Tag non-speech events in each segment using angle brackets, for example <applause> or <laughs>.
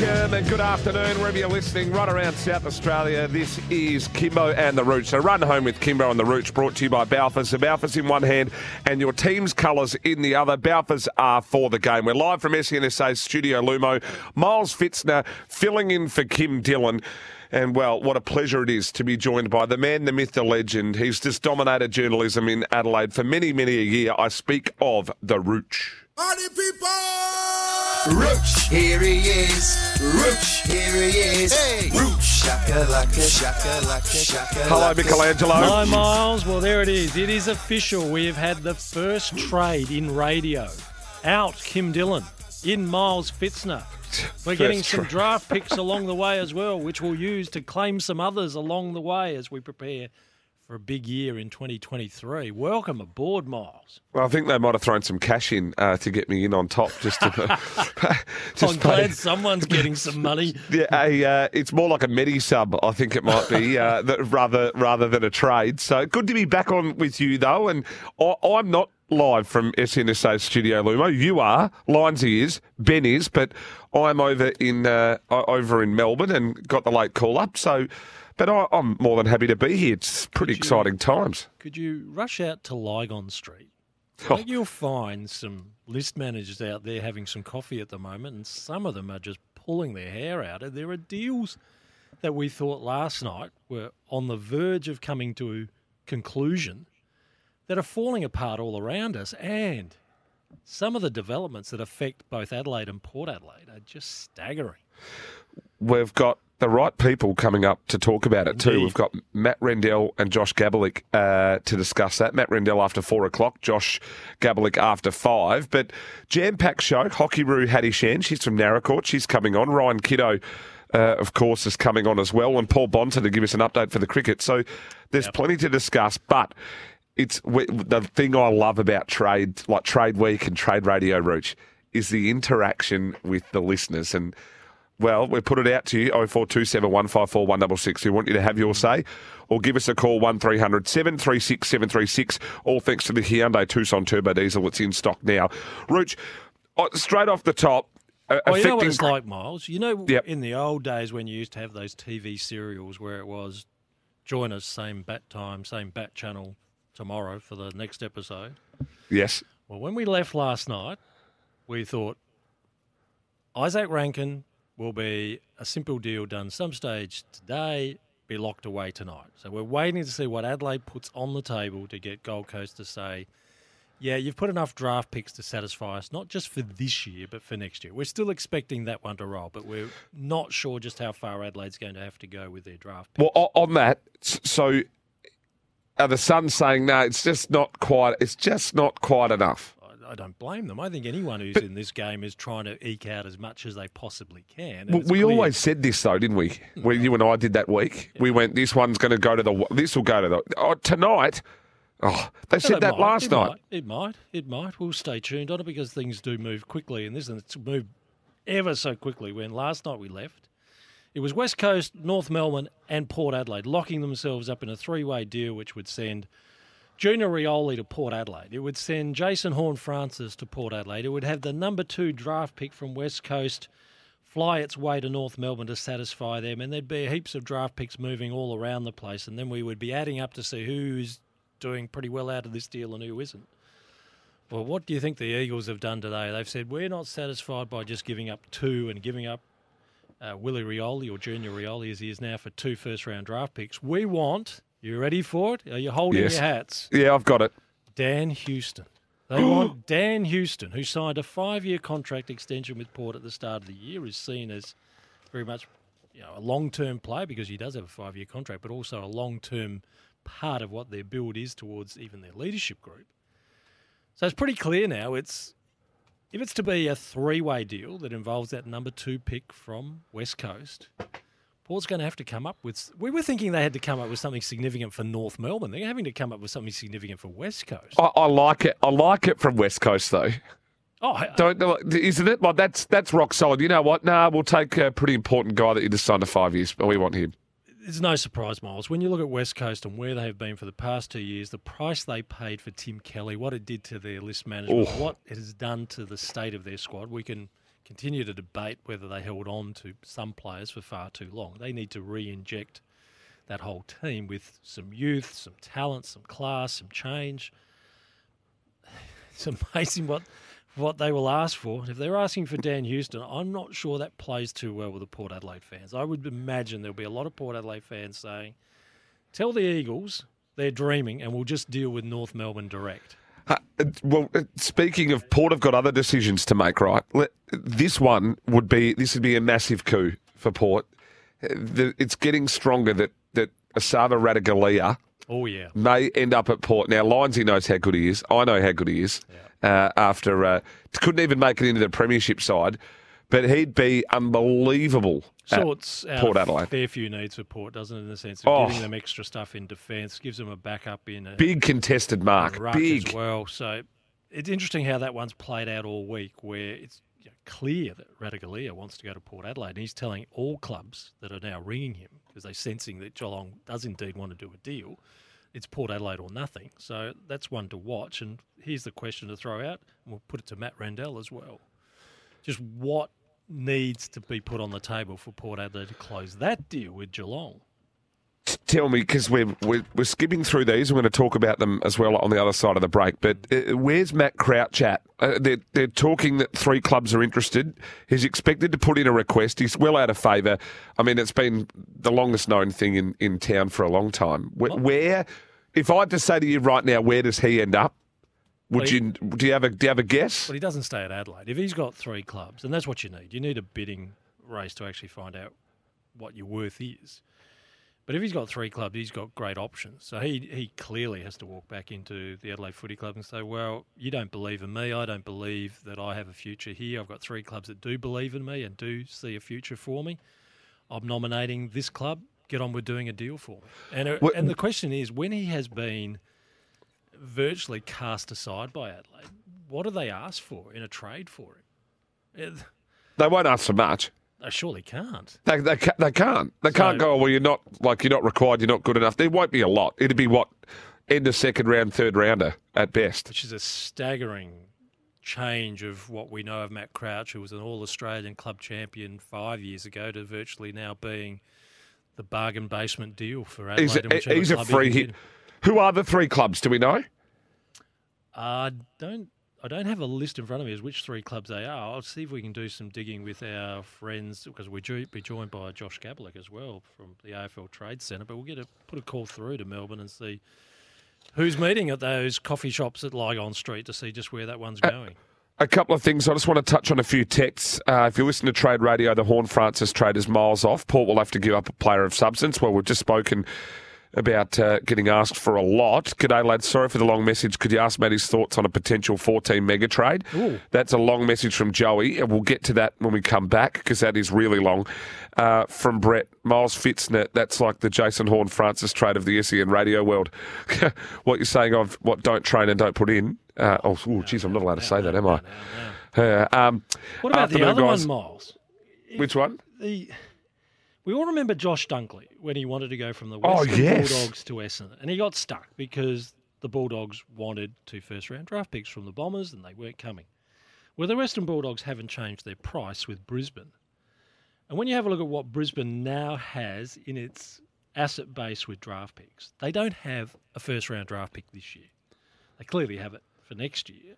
Welcome and good afternoon, wherever you're listening, right around South Australia. This is Kimbo and the Rooch. So run home with Kimbo and the Rooch, brought to you by Balfours. The Balfours in one hand and your team's colours in the other. Balfours are for the game. We're live from SNSA's Studio Lumo. Miles Fitzner filling in for Kim Dillon. And well, what a pleasure it is to be joined by the man, the myth, the legend. He's just dominated journalism in Adelaide for many, many a year. I speak of the Rooch. Party people! Rooch, here he is. Rooch, here he is. Hey! Rooch, shaka laka, shaka shaka Hello, Michelangelo. Hi, Miles. Well, there it is. It is official. We have had the first trade in radio. Out Kim Dillon, in Miles Fitzner. We're getting some trade. draft picks along the way as well, which we'll use to claim some others along the way as we prepare for a big year in 2023. Welcome aboard, Miles. Well, I think they might have thrown some cash in uh, to get me in on top, just to <laughs> <laughs> just I'm pay- glad someone's getting some money. <laughs> Yeah, a, uh, it's more like a medi sub, I think it might be, uh, that rather rather than a trade. So good to be back on with you though, and I, I'm not live from SNSA Studio Lumo. You are, Linesy is, Ben is, but I'm over in uh, over in Melbourne and got the late call up. So, but I, I'm more than happy to be here. It's pretty Could you- exciting times. Could you rush out to Lygon Street? Oh. You'll find some list managers out there having some coffee at the moment, and some of them are just pulling their hair out. And There are deals that we thought last night were on the verge of coming to conclusion that are falling apart all around us. And some of the developments that affect both Adelaide and Port Adelaide are just staggering. We've got the right people coming up to talk about it too. Indeed. We've got Matt Rendell and Josh Gabelich uh, to discuss that. Matt Rendell after four o'clock, Josh Gabelich after five. But jam packed show. Hockey Roo Hattie Shan, she's from Naracoorte. She's coming on. Ryan Kiddo. Uh, of course, is coming on as well, and Paul Bonson to give us an update for the cricket. So there's plenty to discuss, but it's the thing I love about trade, like Trade Week and Trade Radio Rooch, is the interaction with the listeners. And well, we put it out to you, 0427 154 166. We want you to have your say or give us a call, 1300 736 736, all thanks to the Hyundai Tucson Turbo Diesel that's in stock now. Rooch, uh, straight off the top, uh, you know what affecting- it's like, Miles. You know, Yep. in the old days when you used to have those TV serials where it was join us same bat time, same bat channel tomorrow for the next episode. Yes. Well, when we left last night, we thought Izak Rankine will be a simple deal done some stage today, be locked away tonight. So we're waiting to see what Adelaide puts on the table to get Gold Coast to say, yeah, you've put enough draft picks to satisfy us, not just for this year, but for next year. We're still expecting that one to roll, but we're not sure just how far Adelaide's going to have to go with their draft picks. Well, on that, so are the Suns saying, no, it's just not quite, it's just not quite enough? I don't blame them. I think anyone who's in this game is trying to eke out as much as they possibly can. Well, we clear- always said this though, didn't we? Mm. When you and I did that week, we went. This one's going to go to the. This will go to the oh, tonight. Oh, they said that might, last it night. Might, it might. It might. We'll stay tuned on it because things do move quickly in this, and it's moved ever so quickly. When last night we left, it was West Coast, North Melbourne, and Port Adelaide locking themselves up in a three-way deal, which would send Junior Rioli to Port Adelaide. It would send Jason Horne-Francis to Port Adelaide. It would have the number two draft pick from West Coast fly its way to North Melbourne to satisfy them, and there'd be heaps of draft picks moving all around the place, and then we would be adding up to see who's doing pretty well out of this deal and who isn't. Well, what do you think the Eagles have done today? They've said we're not satisfied by just giving up two and giving up uh, Willie Rioli or Junior Rioli as he is now for two first round draft picks. We want. You ready for it? Are you holding Yes. your hats? Yeah, I've got it. Dan Houston. <gasps> They want Dan Houston, who signed a five-year contract extension with Port at the start of the year, is seen as very much you know, a long-term play because he does have a five-year contract, but also a long-term part of what their build is towards even their leadership group. So it's pretty clear now. It's if it's to be a three-way deal that involves that number two pick from West Coast, Port's going to have to come up with. We were thinking they had to come up with something significant for North Melbourne. They're having to come up with something significant for West Coast. I, I like it. I like it from West Coast though. Oh, I- Don't isn't it? Like that's that's rock solid. You know what? Nah, we'll take a pretty important guy that you just signed to five years, but we want him. it's no surprise, Miles. When you look at West Coast and where they have been for the past two years, the price they paid for Tim Kelly, what it did to their list management, Oof. what it has done to the state of their squad, we can continue to debate whether they held on to some players for far too long. They need to re-inject that whole team with some youth, some talent, some class, some change. <laughs> It's amazing what what they will ask for. If they're asking for Dan Houston, I'm not sure that plays too well with the Port Adelaide fans. I would imagine there'll be a lot of Port Adelaide fans saying, "Tell the Eagles they're dreaming, and we'll just deal with North Melbourne direct." Uh, well, uh, speaking of Port, have got other decisions to make. Right, this one would be this would be a massive coup for Port. Uh, it's getting stronger that that Esava Ratugolea Oh yeah, may end up at Port. Now, Lindsay knows how good he is. I know how good he is. Uh, after uh, couldn't even make it into the premiership side, but he'd be unbelievable. at sorts out Port Adelaide. fair few needs for Port, doesn't it? In the sense of Oh. giving them extra stuff in defence, gives them a backup in a Big contested mark. Big. as well. So it's interesting how that one's played out all week, where it's clear that Ratugolea wants to go to Port Adelaide, and he's telling all clubs that are now ringing him because they're sensing that Geelong does indeed want to do a deal. It's Port Adelaide or nothing. So that's one to watch. And here's the question to throw out, and we'll put it to Matt Rendell as well. Just what needs to be put on the table for Port Adelaide to close that deal with Geelong? Tell me, because we're, we're we're skipping through these. We're going to talk about them as well on the other side of the break. But uh, where's Matt Crouch at? Uh, they're they're talking that three clubs are interested. He's expected to put in a request. He's well out of favour. I mean, it's been the longest known thing in, in town for a long time. Where, where, if I had to say to you right now, where does he end up? Would Well, you do you have a do you have a guess? But he doesn't stay at Adelaide. If he's got three clubs, and that's what you need, you need a bidding race to actually find out what your worth is. But if he's got three clubs, he's got great options. So he he clearly has to walk back into the Adelaide Footy Club and say, "Well, you don't believe in me. I don't believe that I have a future here. I've got three clubs that do believe in me and do see a future for me. I'm nominating this club. Get on with doing a deal for me." And uh, Well- and the question is, when he has been virtually cast aside by Adelaide, what do they ask for in a trade for him? It, They won't ask for much. they surely can't. They, they, they can't. They can't So- go, oh, well, you're not, like, you're not required, you're not good enough. There won't be a lot. It'd be what? End of second round, third rounder at best. which is a staggering change of what we know of Matt Crouch, who was an All Australian club champion five years ago, to virtually now being the bargain basement deal for Adelaide. He's a, he's a free hit. Who are the three clubs? Do we know? I don't. I don't have a list in front of me as which three clubs they are. I'll see if we can do some digging with our friends because we'll be joined by Josh Gabelich as well from the AFL Trade Centre. But we'll get a put a call through to Melbourne and see who's meeting at those coffee shops at Lygon Street to see just where that one's going. A couple of things. I just want to touch on a few texts. Uh, if you listen to Trade Radio, the Horne-Francis trade is miles off. Port will have to give up a player of substance. Well, we've just spoken about uh, getting asked for a lot. G'day, lads. Sorry for the long message. Could you ask Matty's thoughts on a potential 14 mega trade? Ooh. That's a long message from Joey, and we'll get to that when we come back because that is really long. Uh, from Brett, Miles Fitzner, that's like the Jason Horne-Francis trade of the SEN radio world. <laughs> what you're saying of what don't train and don't put in. Uh, oh, ooh, geez, I'm not allowed to say that, am I? Uh, um, What about the other guys. one, Miles? Which one? The we all remember Josh Dunkley when he wanted to go from the Oh, Western yes. Bulldogs to Essendon, and he got stuck because the Bulldogs wanted two first-round draft picks from the Bombers, and they weren't coming. Well, the Western Bulldogs haven't changed their price with Brisbane, and when you have a look at what Brisbane now has in its asset base with draft picks. They don't have a first round draft pick this year. They clearly have it for next year.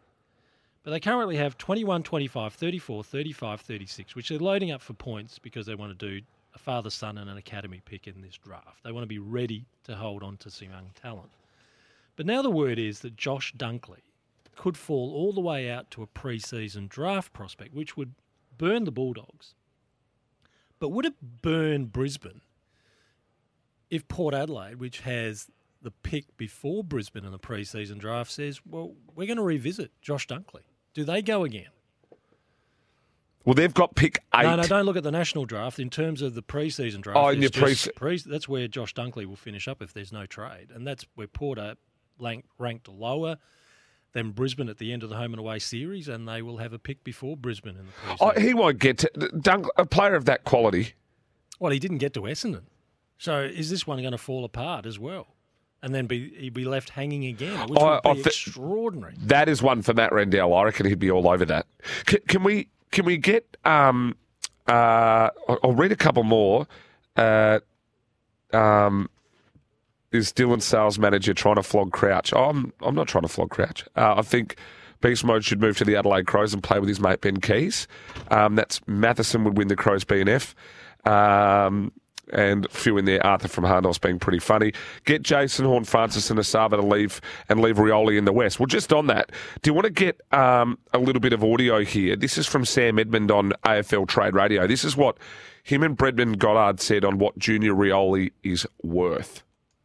But they currently have 21, 25, 34, 35, 36, which they're loading up for points because they want to do a father son and an academy pick in this draft. They want to be ready to hold on to some young talent. But now the word is that Josh Dunkley could fall all the way out to a pre-season draft prospect, which would burn the Bulldogs. But would it burn Brisbane if Port Adelaide, which has the pick before Brisbane in the pre-season draft, says, "Well, we're going to revisit Josh Dunkley"? Do they go again? Well, they've got pick eight. No, no, don't look at the national draft. In terms of the pre-season draft, Oh, in your just pre- that's where Josh Dunkley will finish up if there's no trade, and that's where Porter ranked lower than Brisbane at the end of the home and away series, and they will have a pick before Brisbane in the oh, pre-season. Oh, he won't get to Dunk, a player of that quality. Well, he didn't get to Essendon, so is this one going to fall apart as well, and then be he'd be left hanging again, which I- would be thi- extraordinary. That is one for Matt Rendell. I reckon he'd be all over that. Can, can we? Can we get? Um, uh, I'll read a couple more. Uh, um, is Dylan sales manager trying to flog Crouch? Oh, I'm I'm not trying to flog Crouch. Uh, I think Beast Mode should move to the Adelaide Crows and play with his mate Ben Keays. Um, that's Matheson would win the Crows BNF. Um, and few in there, Arthur from Harnell's being pretty funny. Get Jason Horn, Francis, and Esava to leave and leave Rioli in the West. Well, just on that, do you want to get um, a little bit of audio here? This is from Sam Edmund on AFL Trade Radio. This is what him and Brendon Goddard said on what Junior Rioli is worth.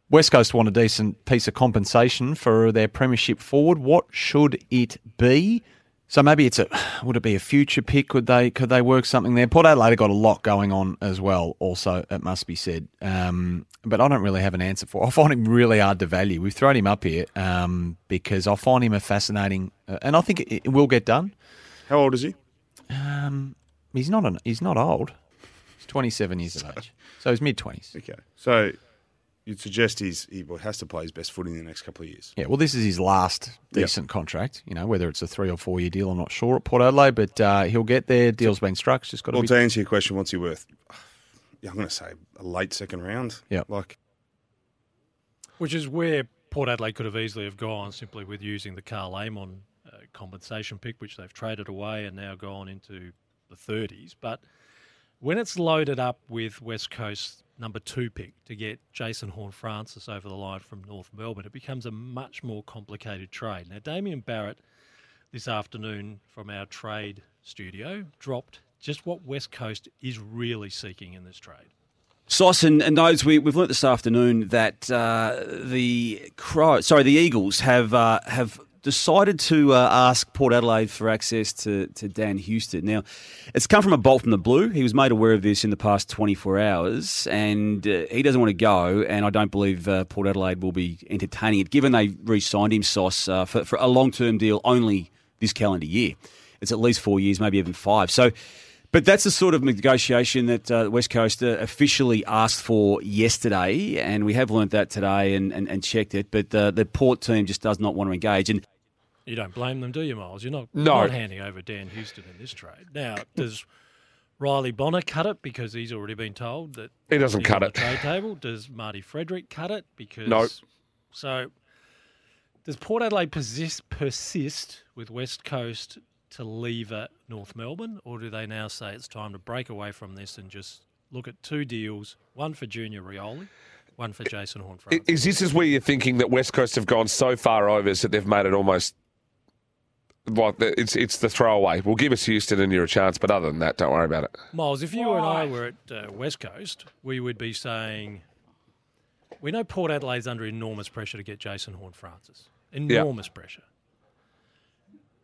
West Coast want a decent piece of compensation for their premiership forward. What should it be? So maybe it's a would it be a future pick? Could they could they work something there? Port Adelaide got a lot going on as well. Also, it must be said. Um, but I don't really have an answer for. <laughs> I find him really hard to value. We've thrown him up here um, because I find him a fascinating, uh, and I think it, it will get done. How old is he? Um, he's not an, he's not old. He's twenty seven years of age, so he's mid twenties. Okay, so you'd suggest he's he has to play his best footy in the next couple of years. Yeah, well, this is his last Yep. decent contract. You know, whether it's a three or four year deal, I'm not sure at Port Adelaide, but uh, he'll get there. Deal's been struck. It's Just got to Well, be. to answer your question, what's he worth? Yeah, I'm going to say a late second round. Yeah. like Which is where Port Adelaide could have easily have gone simply with using the Karl Amon uh, compensation pick, which they've traded away and now gone into the 30s. But when it's loaded up with West Coast number two pick to get Jason Horne-Francis over the line from North Melbourne, it becomes a much more complicated trade. Now, Damian Barrett this afternoon from our trade studio dropped just what West Coast is really seeking in this trade. Sauce and, and those we, we've learnt this afternoon that uh, the Crow, sorry, the Eagles have uh, have decided to uh, ask Port Adelaide for access to, to Dan Houston. Now, it's come from a bolt from the blue. He was made aware of this in the past 24 hours, and uh, he doesn't want to go. And I don't believe uh, Port Adelaide will be entertaining it, given they re-signed him, Sauce, uh, for, for a long-term deal only this calendar year. It's at least four years, maybe even five. So. But that's the sort of negotiation that uh, West Coast uh, officially asked for yesterday, and we have learnt that today and, and, and checked it. But uh, the Port team just does not want to engage. And You don't blame them, do you, Miles? You're not, No. you're not handing over Dan Houston in this trade. Now, does Riley Bonner cut it because he's already been told that He doesn't cut on it. The trade table. Does Marty Frederick cut it because No. So, does Port Adelaide persist, persist with West Coast to leave at North Melbourne, or do they now say it's time to break away from this and just look at two deals, one for Junior Rioli, one for Jason Horne Is this is where you're thinking that West Coast have gone so far overs that they've made it almost like the, it's it's the throwaway. We'll give us Houston and you're a chance, but other than that, don't worry about it. Miles, if you and I were at uh, West Coast, we would be saying, we know Port Adelaide's under enormous pressure to get Jason Horne-Francis. Enormous pressure.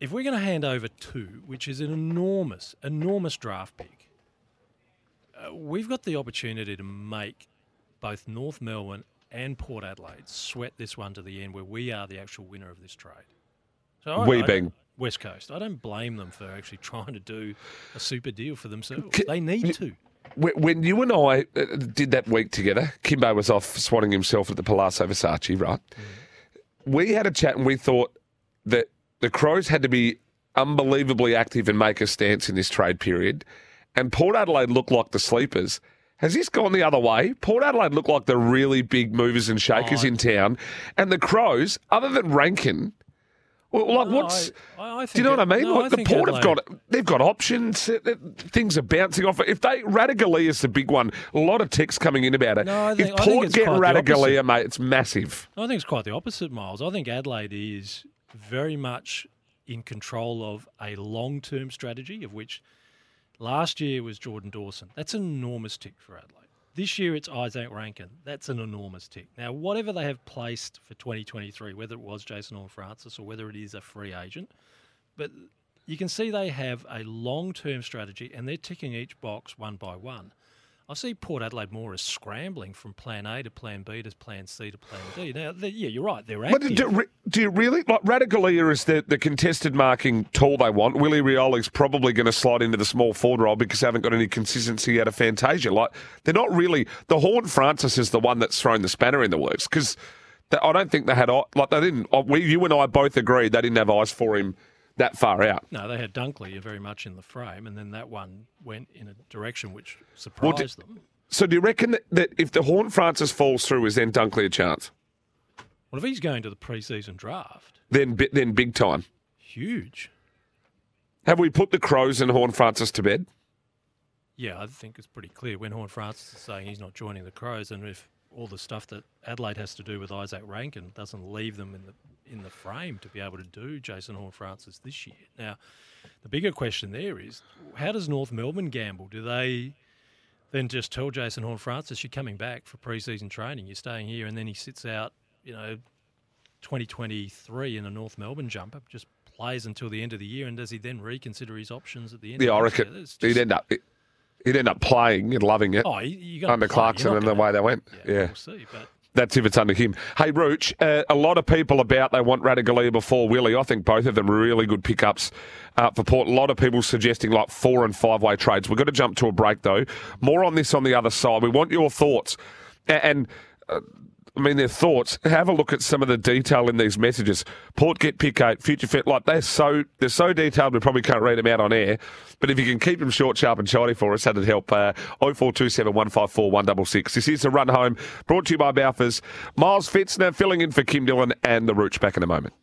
If we're going to hand over two, which is an enormous, enormous draft pick, uh, we've got the opportunity to make both North Melbourne and Port Adelaide sweat this one to the end where we are the actual winner of this trade. So We I- being- West Coast. I don't blame them for actually <laughs> trying to do a super deal for themselves. They need to. When you and I uh, did that week together, Kimbo was off swatting himself at the Palazzo Versace, right? We had a chat and we thought that the Crows had to be unbelievably active and make a stance in this trade period. And Port Adelaide looked like the sleepers Has this gone the other way? Port Adelaide looked like the really big movers and shakers Oh, in town, and the Crows, other than Rankine, well, like No, what's? I- I- do you know what I mean? no, like I the Port have got they've got options. uh, uh, Things are bouncing off. If they Ratugolea is the big one, a lot of texts coming in about it. No, I think- if think Port it's get quite Ratugolea, mate, it's massive. I think it's quite the opposite, Miles. I think Adelaide is very much in control of a long term strategy, of which last year was Jordan Dawson. That's an enormous tick for Adelaide. This year it's Izak Rankine. That's an enormous tick. Now, whatever they have placed for 2023, whether it was Jason Horne-Francis or whether it is a free agent, but you can see they have a long term strategy and they're ticking each box one by one. I see Port Adelaide more as scrambling from plan A to plan B to plan C to plan D. Now, yeah, you're right. They're But active. do, do you really like Ratugolea is the, the contested marking tool they want? Willie Rioli's probably going to slide into the small forward role because they haven't got any consistency out of Fantasia. Like they're not really. The Horne-Francis is the one that's thrown the spanner in the works because I don't think they had like they didn't. uh, We, you and I both agreed they didn't have eyes for him that far out. No, they had Dunkley very much in the frame, and then that one went in a direction which Well, surprised do- them. So do you reckon that, that if the Horne-Francis falls through, is then Dunkley a chance? Well, if he's going to the preseason draft, Then then big time. huge. Have we put the Crows and Horne-Francis to bed? Yeah, I think it's pretty clear when Horne-Francis is saying he's not joining the Crows, and if all the stuff that Adelaide has to do with Izak Rankine doesn't leave them in the in the frame to be able to do Jason Horne-Francis this year. Now, the bigger question there is how does North Melbourne gamble? Do they then just tell Jason Horne-Francis you're coming back for preseason training, you're staying here, and then he sits out, you know, 2023 in a North Melbourne jumper, just plays until the end of the year, and does he then reconsider his options at the end? Yeah, of I the reckon he'd end up he'd end up playing and loving it Oh, you- under play, Clarkson and the way they went. Yeah, We'll see, but that's if it's under him. Hey, Rooch, uh, a lot of people about they want Ratugolea before Willie. I think both of them are really good pickups uh, for Port. A lot of people suggesting like four and five way trades. We've got to jump to a break though. More on this on the other side. We want your thoughts A- and. Uh, I mean, their thoughts. Have a look at some of the detail in these messages. Port get pick eight, future fit. Like they're so they're so detailed. We probably can't read them out on air. But if you can keep them short, sharp, and shiny for us, that'd help. Uh, 0427 154 166. This is a run home brought to you by Balfours. Miles Fitzner filling in for Kim Dillon and the Rooch back in a moment.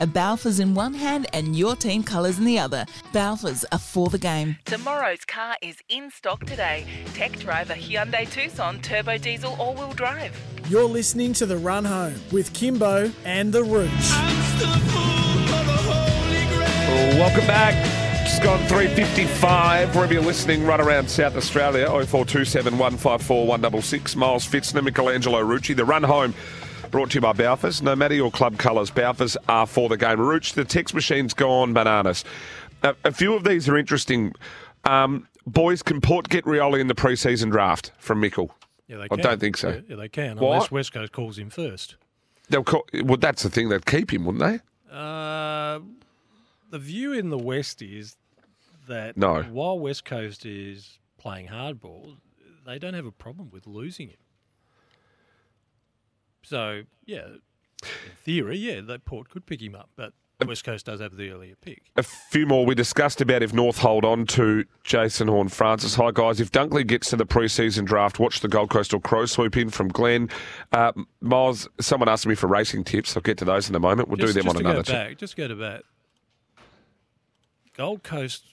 A Balfours in one hand and your team colours in the other. Balfours are for the game. Tomorrow's car is in stock today. Tech driver Hyundai Tucson turbo diesel all-wheel drive. You're listening to The Run Home with Kimbo and The Rooch. Welcome back. Just gone 355. Wherever you're listening, right around South Australia, 0427 154 166. Miles Fitzner, Michelangelo Rucci. The run home brought to you by Balfours. No matter your club colours, Balfours are for the game. Ruch, the text machine's gone bananas. A, a few of these are interesting. Um, boys, can Port get Rioli in the pre-season draft from Mickle? yeah, they can. I don't think so. Yeah, yeah, they can, Why? unless West Coast calls him first. They'll call, well, that's the thing. They'd keep him, wouldn't they? Uh, the view in the West is that No. while West Coast is playing hardball, they don't have a problem with losing him. So, yeah, in theory, yeah, that Port could pick him up, but West Coast does have the earlier pick. a few more. We discussed about if North hold on to Jason Horne-Francis. Hi, guys. If Dunkley gets to the preseason draft, watch the Gold Coast or Crow swoop in from Glenn. Uh, Miles, someone asked me for racing tips. I'll get to those in a moment. We'll just, do them on another go back, Just go to bat. Gold Coast,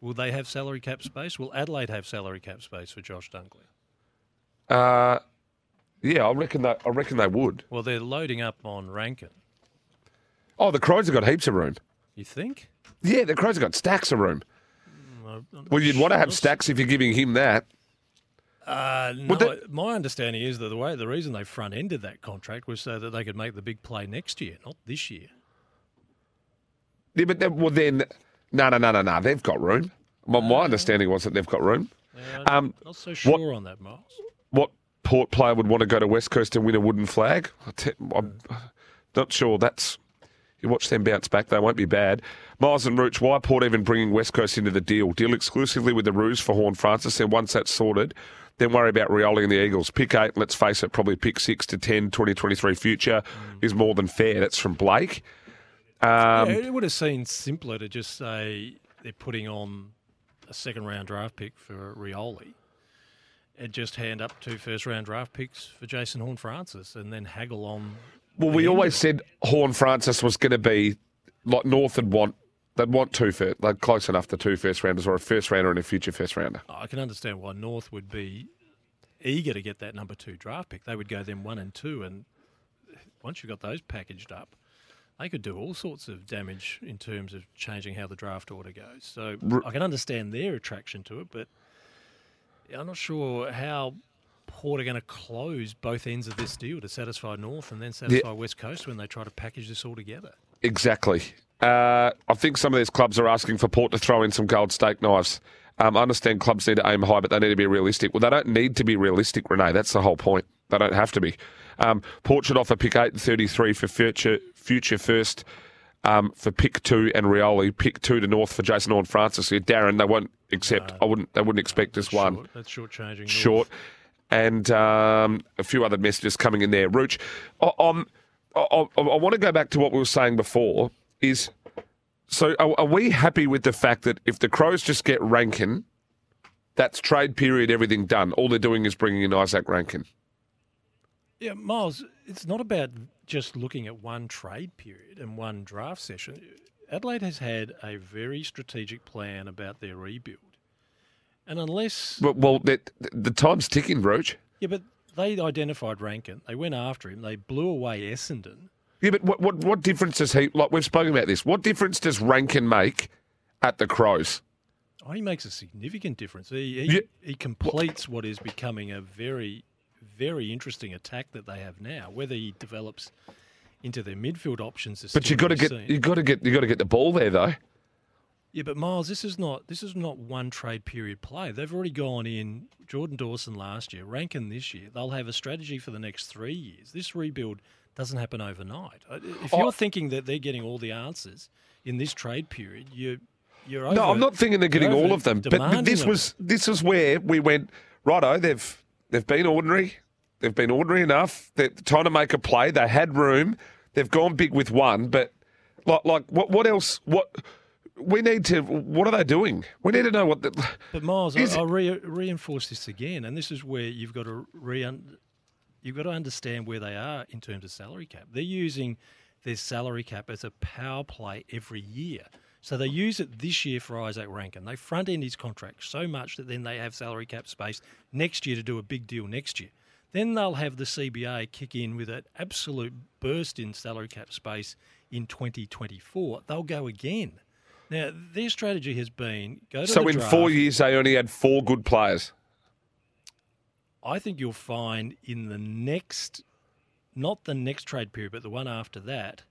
will they have salary cap space? Will Adelaide have salary cap space for Josh Dunkley? Uh, yeah, I reckon they, I reckon they would. Well, they're loading up on Rankine. Oh, the Crows have got heaps of room. You think? Yeah, the Crows have got stacks of room. I'm not Well, you'd want to have stacks if you're giving him that. Uh, no, that- my understanding is that the way the reason they front ended that contract was so that they could make the big play next year, not this year. Yeah, but then, well, then, no, no, no, no, no. They've got room. Well, my understanding was that they've got room. Um, Not so what- sure on that, Miles. Port player would want to go to West Coast and win a wooden flag? I'm not sure that's. You watch them bounce back, they won't be bad. Miles and Rooch, why Port even bringing West Coast into the deal? Deal exclusively with the Roos for Horne-Francis, and once that's sorted, then worry about Rioli and the Eagles. Pick eight, let's face it, probably pick six to 10, 2023 future is more than fair. That's from Blake. Um, yeah, it would have seemed simpler to just say they're putting on a second round draft pick for Rioli. And just hand up two first round draft picks for Jason Horne-Francis and then haggle on. Well, we always said Horne-Francis was going to be like North would want. They'd want two first. They're close enough to two first rounders or a first rounder and a future first rounder. I can understand why North would be eager to get that number two draft pick. They would go then one and two, and once you got those packaged up, they could do all sorts of damage in terms of changing how the draft order goes. So I can understand their attraction to it, but I'm not sure how Port are going to close both ends of this deal to satisfy North and then satisfy West Coast when they try to package this all together. Exactly. Uh, I think some of these clubs are asking for Port to throw in some gold steak knives. Um, I understand clubs need to aim high, but they need to be realistic. Well, they don't need to be realistic, Renee. That's the whole point. They don't have to be. Um, Port should offer pick eight and thirty-three for future future first um, for pick two and Rioli, pick two to North for Jason Horne-Francis. Yeah, Darren, they won't accept. I wouldn't. They wouldn't expect this one. Short. That's shortchanging. North. Short. And um, a few other messages coming in there. Rooch, I, um, I, I, I want to go back to what we were saying before. Is so are, are we happy with the fact that if the Crows just get Rankine, that's trade period, everything done. All they're doing is bringing in Izak Rankine. Yeah, Miles, it's not about just looking at one trade period and one draft session. Adelaide has had a very strategic plan about their rebuild. And unless. But, well, the, the time's ticking, Rooch. Yeah, but they identified Rankine. They went after him. They blew away Essendon. Yeah, but what, what, what difference does he, like we've spoken about this, what difference does Rankine make at the Crows? Oh, he makes a significant difference. He, he, Yeah. he completes what is becoming a very, very interesting attack that they have now. Whether he develops into their midfield options But still you got to get you got to get you got to get the ball there though. Yeah, but Miles, this is not this is not one trade period play. They've already gone in Jordan Dawson last year, Rankine this year. They'll have a strategy for the next three years. This rebuild doesn't happen overnight. If Oh. you're thinking that they're getting all the answers in this trade period, you you're no, I'm not thinking they're getting all of them. But, but this was this is where we went. Righto, they've they've been ordinary. They've been ordinary enough. They're trying to make a play. They had room. They've gone big with one. But like like what what else? What we need to? What are they doing? We need to know what. The, But Miles, I, re- reinforce this again, and this is where you've got to re- you've got to understand where they are in terms of salary cap. They're using their salary cap as a power play every year. So they use it this year for Izak Rankine. They front end his contract so much that then they have salary cap space next year to do a big deal next year. Then they'll have the CBA kick in with an absolute burst in salary cap space in 2024. They'll go again. Now, their strategy has been go to so in draft. four years, they only had four good players. I think you'll find in the next, not the next trade period, but the one after that,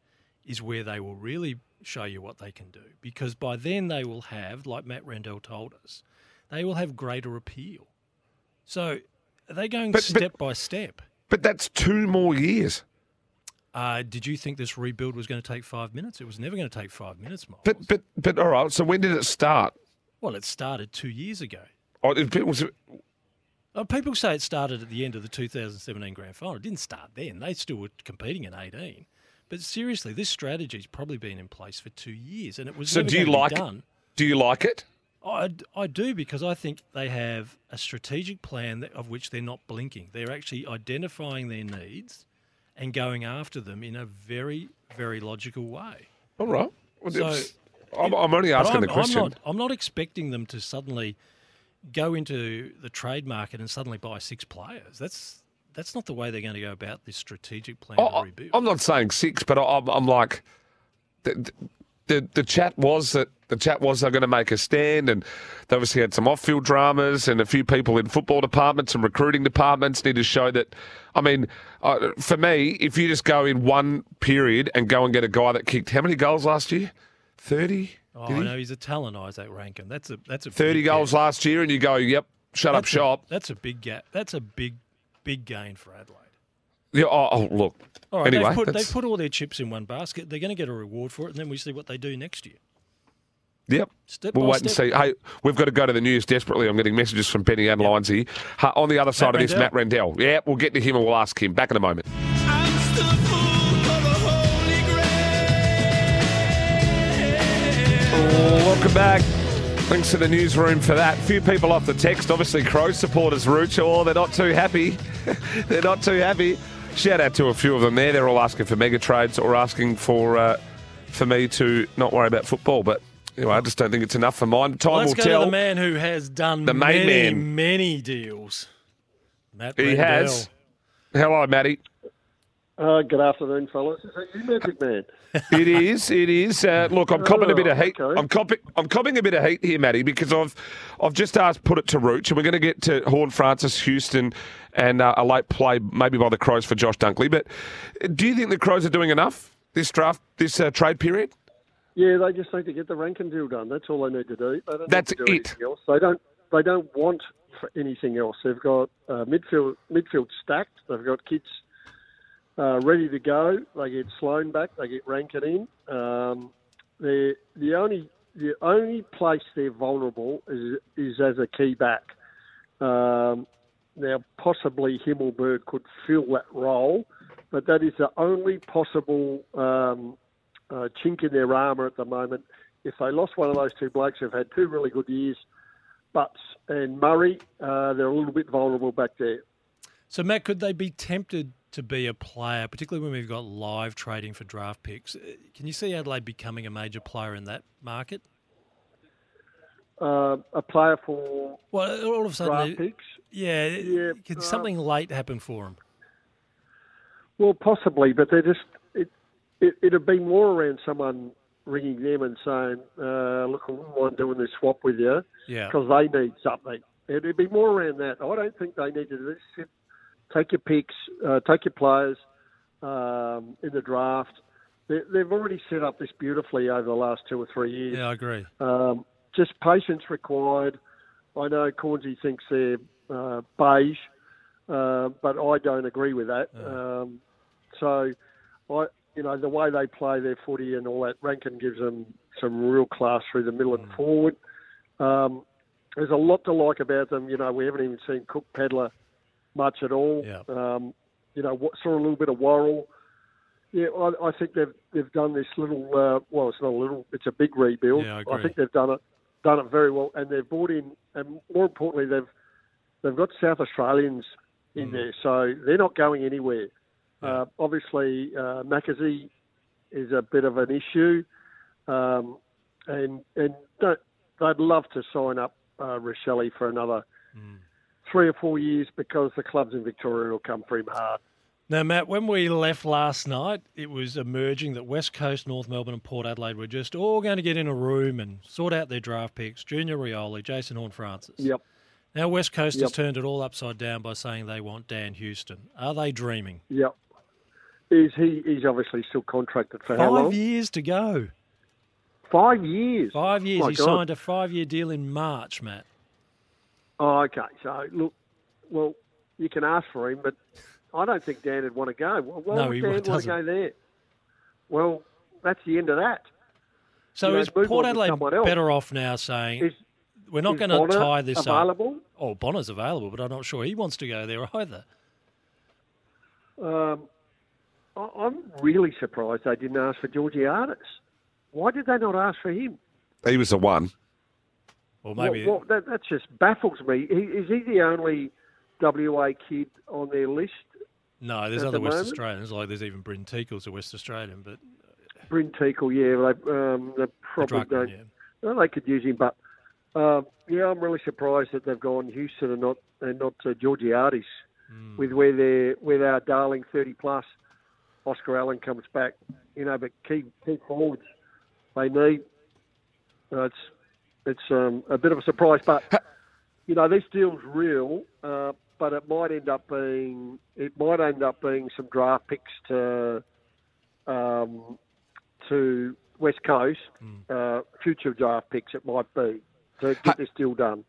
is where they will really show you what they can do. Because by then they will have, like Matt Rendell told us, they will have greater appeal. So are they going But- but- step by step? But that's two more years. Uh, did you think this rebuild was going to take five minutes? It was never going to take five minutes, Miles. But but but all right. So when did it start? well, it started two years ago. Oh, it, it was Uh, people say it started at the end of the 2017 grand final. It didn't start then. They still were competing in 18. But seriously, this strategy's probably been in place for two years, and it was so. never Do you like? done. Do you like it? I, I do because I think they have a strategic plan that, of which they're not blinking. They're actually identifying their needs and going after them in a very, very logical way. All right. Well, So- I'm, I'm only asking I'm, the question. I'm not, I'm not expecting them to suddenly go into the trade market and suddenly buy six players. That's that's not the way they're going to go about this strategic plan Oh, to I- rebuild. I'm not saying six, but I'm, I'm like, the, the chat was that the chat was they're going to make a stand, and they obviously had some off-field dramas, and a few people in football departments and recruiting departments need to show that. I mean, uh, for me, if you just go in one period and go and get a guy that kicked how many goals last year? Thirty. Oh, he? no, he's a talent, Izak Rankine. That's a that's a Thirty big goals gap. last year, and you go, yep, shut up a- shop. that's a big gap. That's a big big gain for Adelaide. Yeah, oh, oh, look. All right, anyway, they've, put, they've put all their chips in one basket. They're going to get a reward for it, and then we see what they do next year. Yep. Step we'll wait and step. see. Hey, we've got to go to the news desperately. I'm getting messages from Benny and Lindsay. Ha- on the other side of this, Matt Rendell. Yeah, we'll get to him and we'll ask him. Back in a moment. Welcome back. Thanks to the newsroom for that. Few people off the text. Obviously, Crow supporters, Rooch. Oh, they're not too happy. <laughs> they're not too happy. Shout out to a few of them there. They're all asking for mega trades or asking for uh, for me to not worry about football. But anyway, I just don't think it's enough for mine. Time Let's will go tell. to the man who has done The main many, man. many deals. Matt he Rendell. has. Hello, Matty. Uh, good afternoon, fellas. Is that you, Magic Man? It is. It is. Uh, look, I'm copping a bit of Oh, heat. I'm copping. I'm copping a bit of heat here, Matty, because I've I've just asked put it to Rooch, and we're going to get to Horne-Francis, Houston, and uh, a late play maybe by the Crows for Josh Dunkley. But uh, do you think the Crows are doing enough this draft, this uh, trade period? Yeah, they just need to get the Rankine deal done. That's all they need to do. They don't That's do it. else. They don't. They don't want anything else. They've got uh, midfield midfield stacked. They've got kids uh, ready to go. They get Sloane back. They get Rankine in. Um, the only the only place they're vulnerable is is as a key back. Um, now, possibly Himmelberg could fill that role, but that is the only possible um, uh, chink in their armour at the moment. If they lost one of those two blokes who've had two really good years, Butts and Murray, uh, they're a little bit vulnerable back there. So, Matt, could they be tempted to be a player, particularly when we've got live trading for draft picks? Uh, Can you see Adelaide becoming a major player in that market? Uh, a player for Well, all of a sudden, draft they- picks. yeah, Yeah, can uh, something late happen for them? Well, possibly, but they're just it. it it'd be more around someone ringing them and saying, uh, "Look, I wouldn't mind doing this swap with you," Yeah. because they need something. It'd be more around that. I don't think they need to do this. Take your picks, uh, take your players um, in the draft. They, they've already set up this beautifully over the last two or three years. Yeah, I agree. Um, just patience required. I know Cornsey thinks they're uh, beige, uh, but I don't agree with that. Um, so, I, you know, the way they play their footy and all that, Rankine gives them some real class through the middle and forward. Um, there's a lot to like about them. You know, we haven't even seen Cook Pedler much at all. Um, you know, saw a little bit of Worrell. Yeah, I, I think they've they've done this little. Uh, well, it's not a little; it's a big rebuild. Yeah, I agree. think they've done it done it very well, and they've brought in, and more importantly, they've they've got South Australians in there, so they're not going anywhere. Uh, obviously, uh, Mackenzie is a bit of an issue, um, and and don't, they'd love to sign up uh, Rachele for another three or four years because the clubs in Victoria will come for him hard. Now, Matt, when we left last night, it was emerging that West Coast, North Melbourne, and Port Adelaide were just all going to get in a room and sort out their draft picks. Junior Rioli, Jason Horne-Francis. Yep. Now, West Coast Yep. has turned it all upside down by saying they want Dan Houston. Are they dreaming? Yep. Is he? He's obviously still contracted for how Five long? years to go. Five years. Five years. My he God. signed a five-year deal in March, Matt. Oh, okay. So look, well, you can ask for him, but I don't think Dan would want to go. Why why No, would he Dan want to go there? Well, that's the end of that. So You is move Port Adelaide better off now saying Is- we're not going to tie this available? up? Oh, Bonner's available, but I'm not sure he wants to go there either. Um, I- I'm really surprised they didn't ask for Georgiades. Why did they not ask for him? He was the one. Well, Well, maybe well, that, that just baffles me. He, is he the only WA kid on their list? no. There's other the West moment? Australians, like there's even Bryn Teakle's a West Australian, but Bryn Teakle, yeah, they, um, they probably Druckmann, don't. yeah. Well, they could use him, but um, yeah, I'm really surprised that they've gone Houston and not and not uh, Georgiades Hmm. with where their with our darling 30 plus Oscar Allen comes back. You know, but key key forwards they need. Uh, it's it's um, a bit of a surprise, but you know this deal's real, uh, but it might end up being it might end up being some draft picks to um, to West Coast, uh, future draft picks. It might be to get this deal done.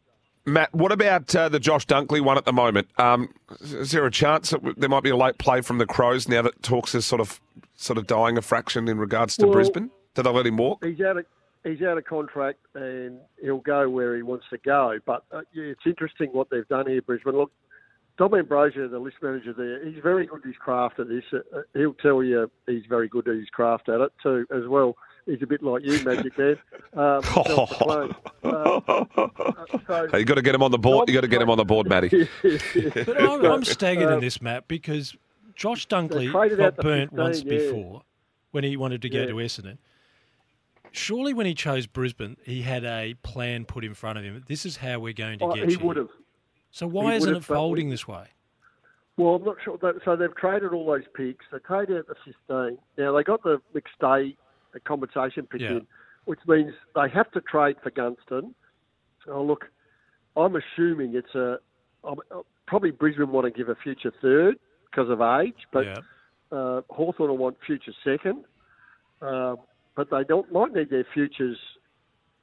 Matt, what about uh, the Josh Dunkley one at the moment? Um, is there a chance that there might be a late play from the Crows now that talks is sort of sort of dying a fraction in regards to Well- Brisbane? Did they let him walk? He's out of he's out of contract and he'll go where he wants to go. But uh, yeah, it's interesting what they've done here, Brisbane. Look, Dom Ambrogio, the list manager there, he's very good at his craft at this. Uh, he'll tell you he's very good at his craft at it too, as well. he's a bit like you, Magic Man. <laughs> Um, self-proclaimed. Um, so, <laughs> Hey, you got to get him on the board. You've got to get him on the board, Matty. <laughs> But I'm, I'm staggered in this, Matt, because Josh Dunkley traded got burnt 15, once yeah. before when he wanted to go Yeah. to Essendon. Surely, when he chose Brisbane, he had a plan put in front of him. This is how we're going to Oh, get he you. would have. So why would isn't it but we- folding this way? Well, I'm not sure. That, so they've traded all those picks. They traded out the 15. Now they got the McStay the compensation pick Yeah. in, which means they have to trade for Gunston. Oh, look, I'm assuming it's a I'm- uh, probably Brisbane want to give a future third because of age, but Yeah. uh, Hawthorn will want future second. Um, but they don't might need their futures.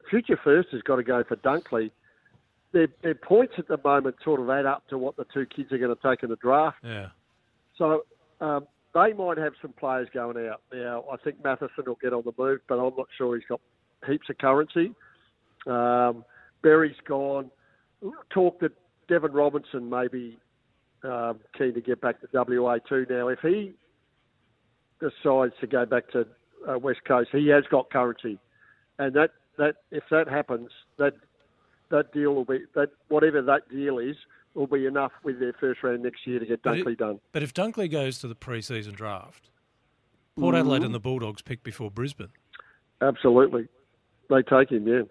Future first has got to go for Dunkley. Their, their points at the moment sort of add up to what the two kids are going to take in the draft. Yeah. So um, they might have some players going out. Now, I think Matheson will get on the move, but I'm not sure he's got heaps of currency. Um, Berry's gone. Talk that Deven Robertson may be um, keen to get back to WA too. Now, if he decides to go back to uh, West Coast, he has got currency, and that, that if that happens, that that deal will be that whatever that deal is will be enough with their first round next year to get But it- Dunkley done. But if Dunkley goes to the pre-season draft, Port Adelaide Mhm. and the Bulldogs pick before Brisbane. Absolutely, they take him. Yeah,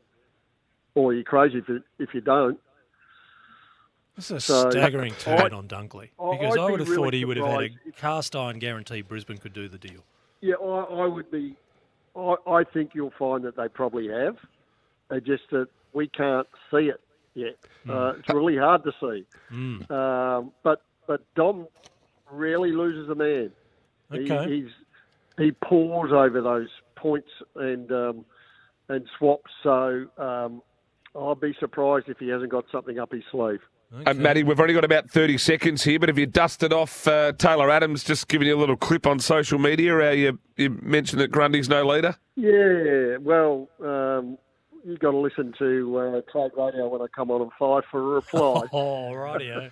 or you're crazy if you, if you don't. This is a So, staggering I- turn on Dunkley because I'd I would have really thought he would have had a cast iron guarantee Brisbane could do the deal. Yeah, I, I would be. I, I think you'll find that they probably have. They just that we can't see it yet. Uh, it's really hard to see. Mm. Um, but but Dom rarely loses a man. He, Okay. he's he pours over those points and um, and swaps. So um, I'll be surprised if he hasn't got something up his sleeve. Uh, Matty, we've only got about 30 seconds here, but if you dusted off uh, Taylor Adams, just giving you a little clip on social media, how you, you mentioned that Grundy's no leader? Yeah, well, um, you got to listen to uh, Trade Radio when I come on at five for a reply. <laughs> Oh, rightio.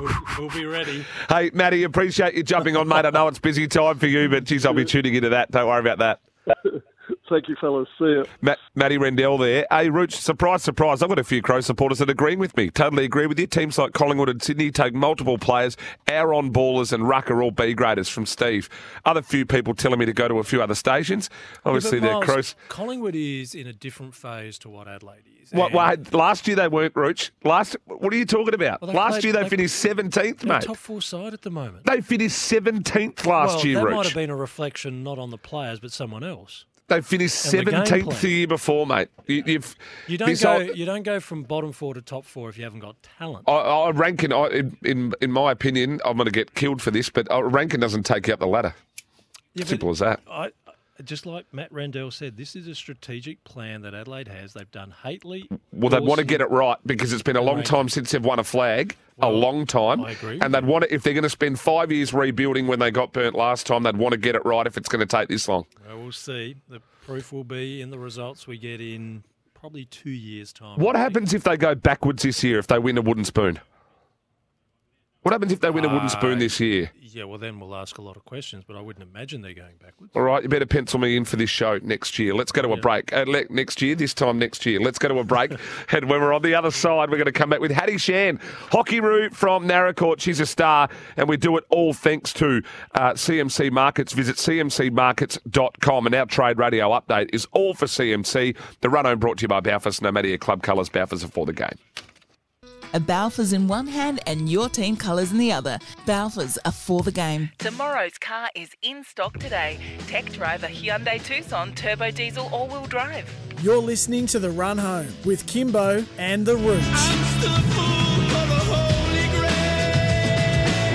we'll, we'll be ready. Hey, Matty, appreciate you jumping on, mate. I know it's busy time for you, but geez, I'll be tuning into that. Don't worry about that. <laughs> Thank you, fellas. See you. Matt, Matty Rendell there. Hey, Rooch, surprise, surprise. I've got a few Crow supporters that agree with me. Totally agree with you. Teams like Collingwood and Sydney take multiple players. Our on ballers and ruck are all B graders from Steve. Other few people telling me to go to a few other stations. Obviously, Yeah, but they're Crows. Collingwood is in a different phase to what Adelaide is. What, And what, last year they weren't, Rooch. Last, what are you talking about? Well, last played- year they, they- finished 17th, they're mate. top four side at the moment. They finished 17th last well, year, that Rooch. might have been a reflection not on the players but someone else. They finished And the 17th plan. the year before, mate. You, you've, You don't go. whole- You don't go from bottom four to top four if you haven't got talent. I, I Rankine, I, in, in in my opinion, I'm going to get killed for this, but uh, Rankine doesn't take you up the ladder. Yeah, Simple as that. I- just like Matt Rendell said, this is a strategic plan that Adelaide has. They've done Hately. Well, they'd want to get it right because it's been a long time since they've won a flag, a long time. I agree And they'd want to, if they're going to spend five years rebuilding when they got burnt last time, they'd want to get it right if it's going to take this long. Well, we'll see. The proof will be in the results we get in probably two years' time. What happens if they go backwards this year if they win a wooden spoon? What happens if they win a wooden spoon Uh, this year? Yeah, well, then we'll ask a lot of questions, but I wouldn't imagine they're going backwards. All right, you better pencil me in for this show next year. Let's go to a break. Uh, le- next year, this time next year. Let's go to a break. <laughs> and when we're on the other side, we're going to come back with Hattie Shand, Hockey Roo from Naracoorte. She's a star, and we do it all thanks to uh, CMC Markets. Visit cmcmarkets.com. And our trade radio update is all for CMC. The run home brought to you by Balfours. No matter your club colours, Balfours are for the game. A Balfours in one hand and your team colours in the other. Balfours are for the game. Tomorrow's car is in stock today. Tech driver Hyundai Tucson turbo diesel all-wheel drive. You're listening to The Run Home with Kimbo and The Rooch.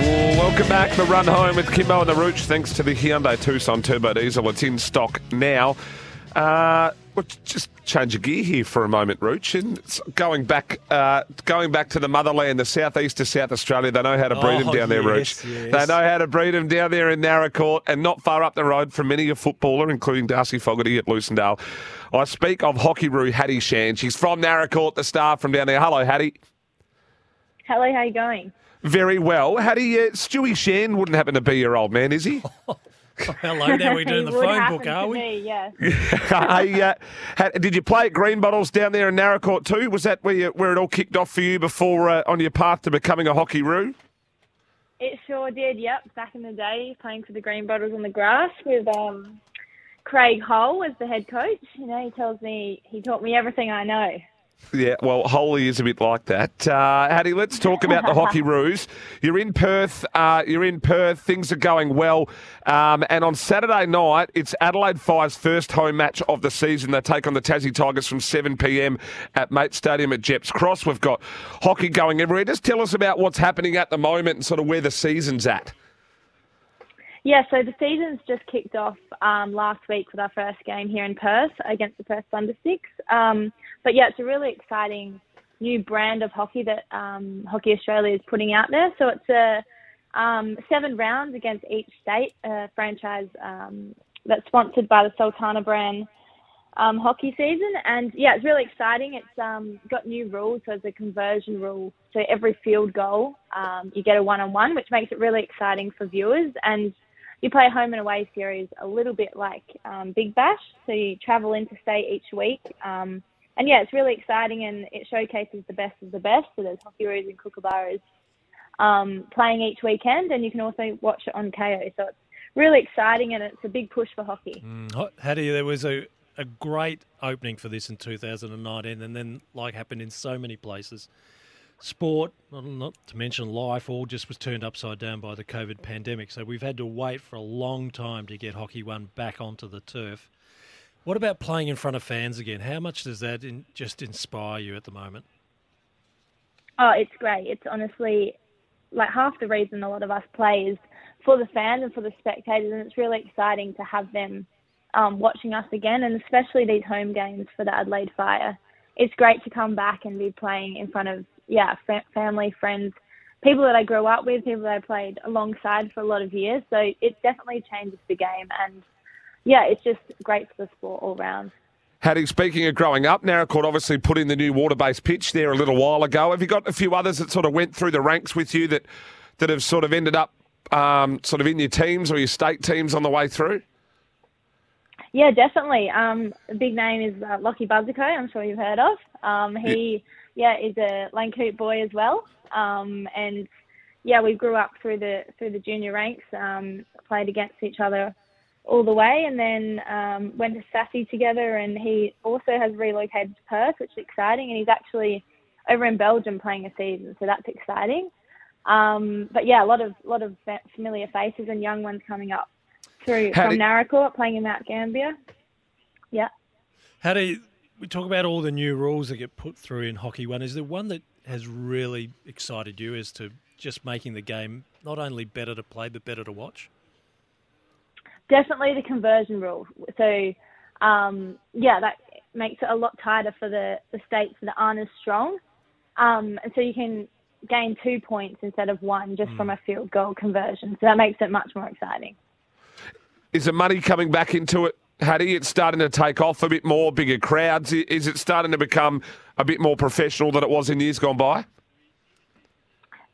Well, welcome back. The run home with Kimbo and the Rooch. Thanks to the Hyundai Tucson Turbo Diesel. It's in stock now. Uh, let's just change a gear here for a moment, Rooch. And going back, uh, going back to the motherland, the southeast of South Australia. They know how to breed them Oh, down there, yes, Rooch. yes. They know how to breed them down there in Naracoorte, and not far up the road from many a footballer, including Darcy Fogarty at Lucindale. I speak of Hockey Roo Hattie Shand. She's from Naracoorte, the star from down there. Hello, Hattie. Hello, how you going? Very well. Hattie, uh, Stewie Shand wouldn't happen to be your old man, is he? <laughs> <laughs> Hello, now we're doing the phone book, are we? me, yes. <laughs> hey, uh, had, did you play at Green Bottles down there in Naracoorte too? Was that where, you, where it all kicked off for you before uh, on your path to becoming a hockey roo? It sure did, yep. Back in the day, playing for the Green Bottles on the grass with um, Craig Hull as the head coach. You know, he tells me, he taught me everything I know. Yeah, well, Holy is a bit like that. Uh, Hattie, let's talk about the hockey <laughs> roos. You're in Perth. Uh, you're in Perth. Things are going well. Um, and on Saturday night, it's Adelaide Fire's first home match of the season. They take on the Tassie Tigers from 7 p.m. at Mate Stadium at Gepps Cross. We've got hockey going everywhere. Just tell us about what's happening at the moment and sort of where the season's at. Yeah, so the season's just kicked off um, last week with our first game here in Perth against the Perth Thundersticks. Um, but yeah, it's a really exciting new brand of hockey that um, Hockey Australia is putting out there. So it's a um, seven rounds against each state, a franchise um, that's sponsored by the Sultana Bran um, hockey season. And yeah, it's really exciting. It's um, got new rules. So there's a conversion rule. So every field goal, um, you get a one-on-one, which makes it really exciting for viewers. And you play home and away series a little bit like Big Bash. So you travel interstate each week. And yeah, it's really exciting and it showcases the best of the best. So there's hockey roos and kookaburras um, playing each weekend, and you can also watch it on Kayo. So it's really exciting and it's a big push for hockey. Mm, Hattie, there was a, a great opening for this in 2019, and then, like happened in so many places, sport, not to mention life, all just was turned upside down by the COVID pandemic. So we've had to wait for a long time to get Hockey One back onto the turf. What about playing in front of fans again? How much does that in, just inspire you at the moment? Oh, it's great. It's honestly like half the reason a lot of us play is for the fans and for the spectators, and it's really exciting to have them um, watching us again, and especially these home games for the Adelaide Fire. It's great to come back and be playing in front of yeah fa- family, friends, people that I grew up with, people that I played alongside for a lot of years. So it definitely changes the game, and yeah, it's just great for the sport all round. Hattie, speaking of growing up, Naracoorte obviously put in the new water-based pitch there a little while ago. Have you got a few others that sort of went through the ranks with you that that have sort of ended up um, sort of in your teams or your state teams on the way through? Yeah, definitely. Um, a big name is uh, Lachie Busiko. I'm sure you've heard of. Um, he, yeah, is a Lancoot boy as well. Um, and yeah, we grew up through the through the junior ranks. Um, played against each other all the way, and then um, went to SASI together. And he also has relocated to Perth, which is exciting. And he's actually over in Belgium playing a season, so that's exciting. Um, but yeah, a lot of lot of familiar faces and young ones coming up through How from Naracoorte playing in Mount Gambier. Yeah. How do you, we talk about all the new rules that get put through in Hockey One? Is there one that has really excited you as to just making the game not only better to play but better to watch? Definitely the conversion rule. So, um, yeah, that makes it a lot tighter for the, the states that aren't as strong. Um, and so you can gain two points instead of one just from a field goal conversion. So that makes it much more exciting. Is the money coming back into it, Hattie? It's starting to take off a bit more, bigger crowds. Is it starting to become a bit more professional than it was in years gone by?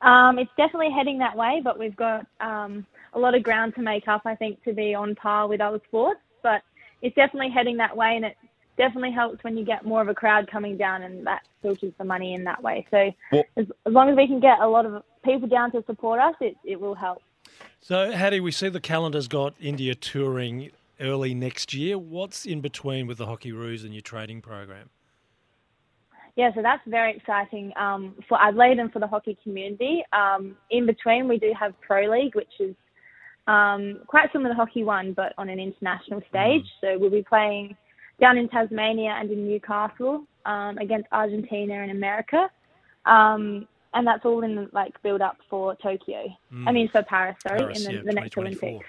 Um, it's definitely heading that way, but we've got um, a lot of ground to make up, I think, to be on par with other sports. But it's definitely heading that way, and it definitely helps when you get more of a crowd coming down, and that filters the money in that way. So Well- as, as long as we can get a lot of people down to support us, it, it will help. So, Hattie, we see the calendar's got India touring early next year. What's in between with the Hockey Roos and your trading program? Yeah, so that's very exciting um, for Adelaide and for the hockey community. Um, in between, we do have Pro League, which is um, quite similar to Hockey One, but on an international stage. So we'll be playing down in Tasmania and in Newcastle um, against Argentina and America. Um, and that's all in like build up for Tokyo. Mm. I mean, for Paris, sorry, Paris, in the, yeah, the next Olympics.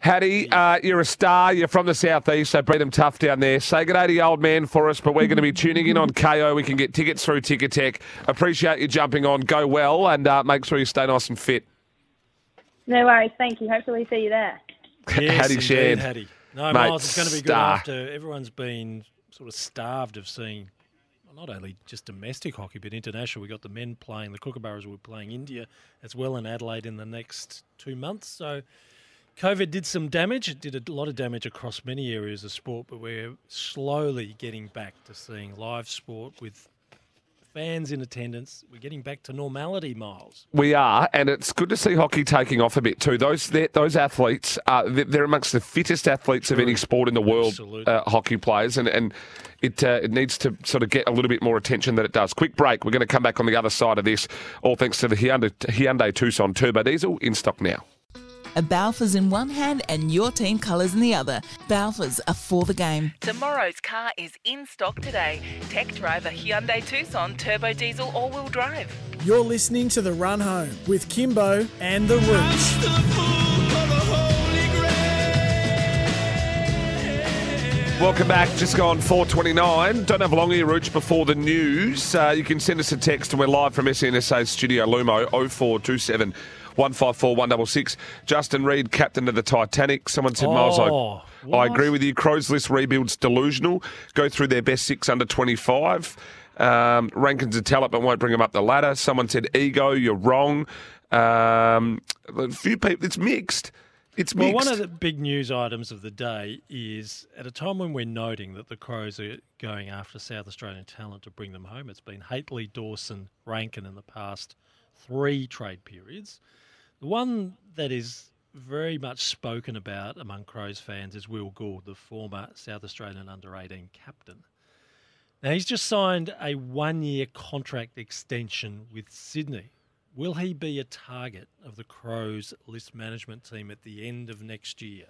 Hattie, uh, you're a star. You're from the southeast, so beat them tough down there. Say good day to the old man for us, but we're going to be <laughs> tuning in on Kayo. We can get tickets through Ticketek. Appreciate you jumping on. Go well, and uh, make sure you stay nice and fit. No worries. Thank you. Hopefully, see you there. Yes, Hattie indeed, Shand. Hattie. No, Mate, Miles, it's going to be good star. after everyone's been sort of starved of seeing not only just domestic hockey but international. We got the men playing, the Kookaburras will be playing India as well in Adelaide in the next two months. So COVID did some damage. It did a lot of damage across many areas of sport, but we're slowly getting back to seeing live sport with fans in attendance. We're getting back to normality, Miles. We are, and it's good to see hockey taking off a bit too. Those those athletes, uh, they're amongst the fittest athletes of any sport in the world. Uh, hockey players, and and it uh, it needs to sort of get a little bit more attention than it does. Quick break. We're going to come back on the other side of this, all thanks to the Hyundai, Hyundai Tucson Turbo Diesel in stock now. A Balfour's in one hand and your team colours in the other. Balfour's are for the game. Tomorrow's car is in stock today. Tech driver Hyundai Tucson Turbo Diesel All Wheel Drive. You're listening to The Run Home with Kimbo and The Rooch. Welcome back. Just gone 429. Don't have long here, Rooch, before the news. Uh, you can send us a text and we're live from SNSA's studio Lumo 0427 154 166. Justin Reed, captain of the Titanic. Someone said, Miles, I, Oh, I agree with you. Crows list rebuild's delusional. Go through their best six under 25. Um, Rankine's a talent, but won't bring them up the ladder. Someone said, ego, you're wrong. Um, a few people, it's mixed. It's mixed. Well, one of the big news items of the day is at a time when we're noting that the Crows are going after South Australian talent to bring them home. It's been Hately, Dawson, Rankine in the past three trade periods. The one that is very much spoken about among Crows fans is Will Gould, the former South Australian under 18 captain. Now, he's just signed a one year contract extension with Sydney. Will he be a target of the Crows list management team at the end of next year?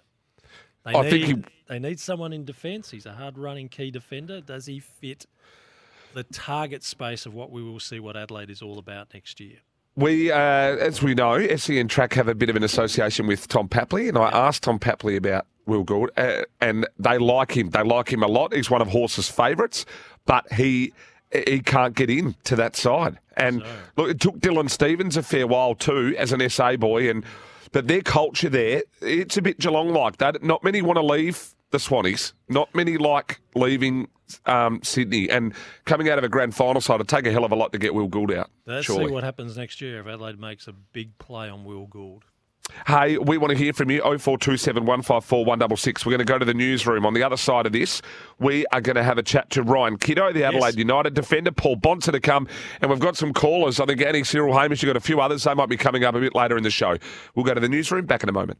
They I need, think he- they need someone in defence. He's a hard running key defender. Does he fit the target space of what we will see what Adelaide is all about next year? We, uh, as we know, SEN Track have a bit of an association with Tom Papley, and I asked Tom Papley about Will Gould, uh, and they like him. They like him a lot. He's one of Horse's favourites, but he he can't get in to that side. And look, it took Dylan Stephens a fair while too as an SA boy, and but their culture there, it's a bit Geelong like that. Not many want to leave the Swannies. Not many like leaving um, Sydney, and coming out of a grand final side, it'd take a hell of a lot to get Will Gould out. Let's surely. see what happens next year if Adelaide makes a big play on Will Gould. Hey, we want to hear from you. 0427 154 166. We're going to go to the newsroom. On the other side of this, we are going to have a chat to Ryan Kitto, the Adelaide United defender, Paul Bonser to come, and we've got some callers. I think Annie, Cyril Hamish, you've got a few others. They might be coming up a bit later in the show. We'll go to the newsroom. Back in a moment.